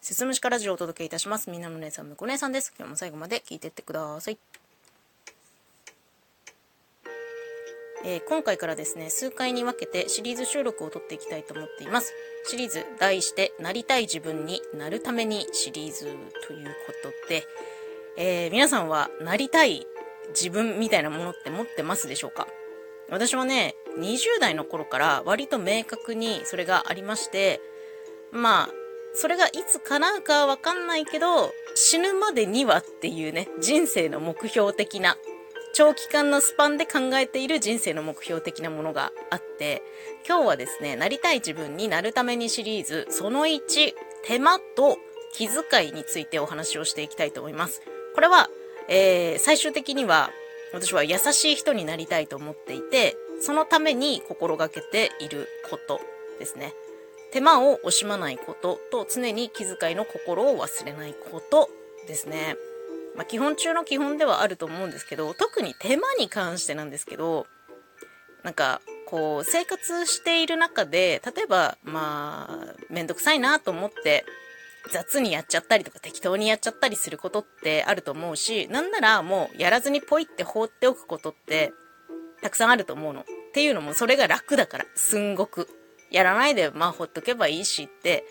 節虫からジオをお届けいたします。みんなの姉さん、むこ姉さんです。今日も最後まで聞いてってください。えー今回からですね、数回に分けてシリーズ収録を撮っていきたいと思っています。シリーズ題して、なりたい自分になるためにシリーズということで、えー皆さんはなりたい自分みたいなものって持ってますでしょうか？私はね、20代の頃から割と明確にそれがありまして、まあ、それがいつ叶うかはわかんないけど、死ぬまでにはっていうね、人生の目標的な、長期間のスパンで考えている人生の目標的なものがあって、今日はですね、なりたい自分になるためにシリーズ、その1、手間と気遣いについてお話をしていきたいと思います。これは、えー最終的には、私は優しい人になりたいと思っていて、そのために心がけていることですね。手間を惜しまないことと常に気遣いの心を忘れないことですね。まあ、基本中の基本ではあると思うんですけど、特に手間に関してなんですけど、なんか、こう、生活している中で、例えば、まあ、めんどくさいなと思って、雑にやっちゃったりとか適当にやっちゃったりすることってあると思うし、なんならもうやらずにポイって放っておくことってたくさんあると思うの。っていうのもそれが楽だから、すんごく。やらないでまあほっとけばいいしって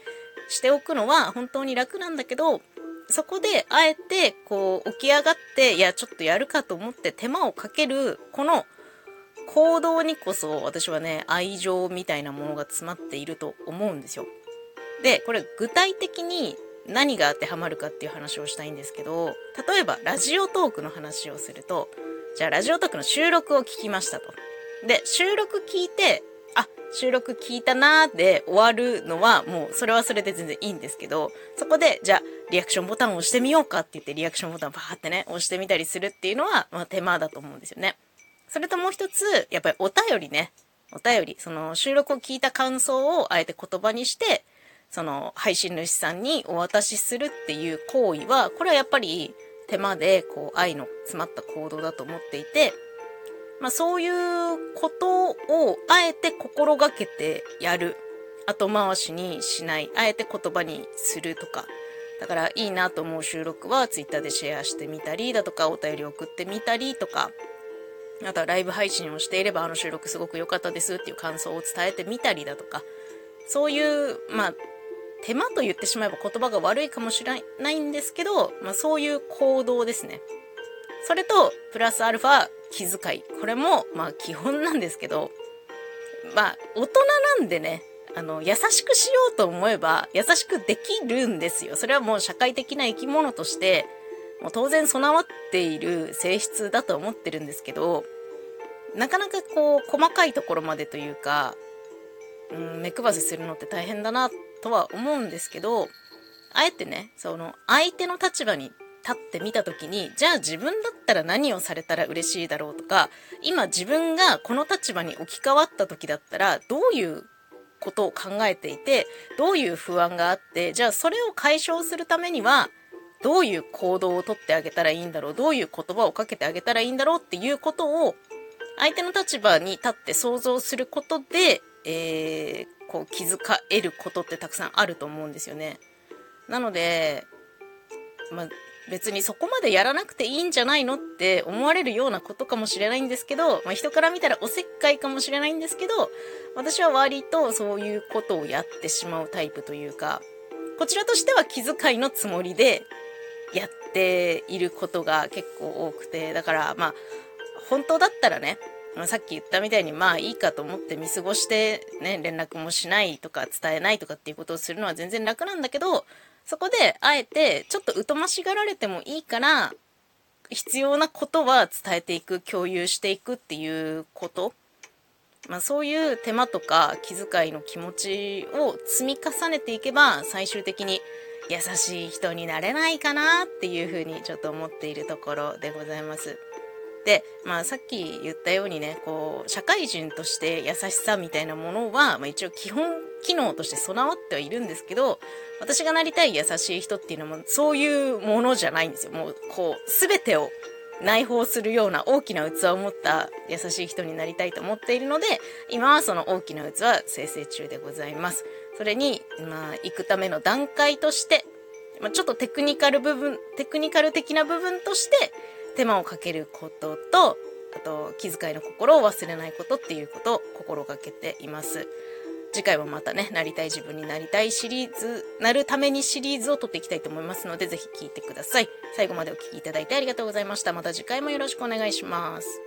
しておくのは本当に楽なんだけど、そこであえてこう起き上がって、いやちょっとやるかと思って手間をかける、この行動にこそ私はね、愛情みたいなものが詰まっていると思うんですよ。で、これ具体的に何が当てはまるかっていう話をしたいんですけど、例えばラジオトークの話をすると、じゃあラジオトークの収録を聞きましたと。で、収録聞いて、収録聞いたなーで終わるのはもうそれはそれで全然いいんですけど、そこでじゃあリアクションボタンを押してみようかって言ってリアクションボタンバーってね、押してみたりするっていうのは、まあ、手間だと思うんですよね。それともう一つ、やっぱりお便りね。お便り、その収録を聞いた感想をあえて言葉にして、その配信主さんにお渡しするっていう行為は、これはやっぱり手間でこう愛の詰まった行動だと思っていて、まあそういうことをあえて心がけてやる。後回しにしない。あえて言葉にするとか。だからいいなと思う収録は Twitter でシェアしてみたりだとか、お便り送ってみたりとか、あとはライブ配信をしていればあの収録すごく良かったですっていう感想を伝えてみたりだとか、そういう、まあ、手間と言ってしまえば言葉が悪いかもしれないんですけど、まあそういう行動ですね。それと、プラスアルファ、気遣い。これも、まあ基本なんですけど、まあ大人なんでね、あの、優しくしようと思えば、優しくできるんですよ。それはもう社会的な生き物として、もう当然備わっている性質だと思ってるんですけど、なかなかこう、細かいところまでというか、うん、目配せするのって大変だなとは思うんですけど、あえてね、その、相手の立場に立ってみたときに、じゃあ自分だったら何をされたら嬉しいだろうとか、今自分がこの立場に置き換わった時だったら、どういうことを考えていて、どういう不安があって、じゃあそれを解消するためには、どういう行動をとってあげたらいいんだろう、どういう言葉をかけてあげたらいいんだろうっていうことを、相手の立場に立って想像することで、えーこう気づかえることってたくさんあると思うんですよね。なので、まあ、別にそこまでやらなくていいんじゃないのって思われるようなことかもしれないんですけど、まあ、人から見たらおせっかいかもしれないんですけど、私は割とそういうことをやってしまうタイプというか、こちらとしては気遣いのつもりでやっていることが結構多くて、だからまあ、本当だったらね、まあさっき言ったみたいにまあいいかと思って見過ごしてね、連絡もしないとか伝えないとかっていうことをするのは全然楽なんだけど、そこであえてちょっと疎ましがられてもいいから、必要なことは伝えていく、共有していくっていうこと。まあそういう手間とか気遣いの気持ちを積み重ねていけば、最終的に優しい人になれないかなっていうふうにちょっと思っているところでございます。で、まあさっき言ったようにね、こう、社会人として優しさみたいなものは、まあ一応基本機能として備わってはいるんですけど、私がなりたい優しい人っていうのもそういうものじゃないんですよ。もう、こう、すべてを内包するような大きな器を持った優しい人になりたいと思っているので、今はその大きな器生成中でございます。それに、まあ、行くための段階として、まあ、ちょっとテクニカル部分、テクニカル的な部分として手間をかけることと、あと気遣いの心を忘れないことっていうことを心がけています。次回はまたね、なりたい自分になりたいシリーズ、なるためにシリーズを撮っていきたいと思いますので、ぜひ聴いてください。最後までお聴きいただいてありがとうございました。また次回もよろしくお願いします。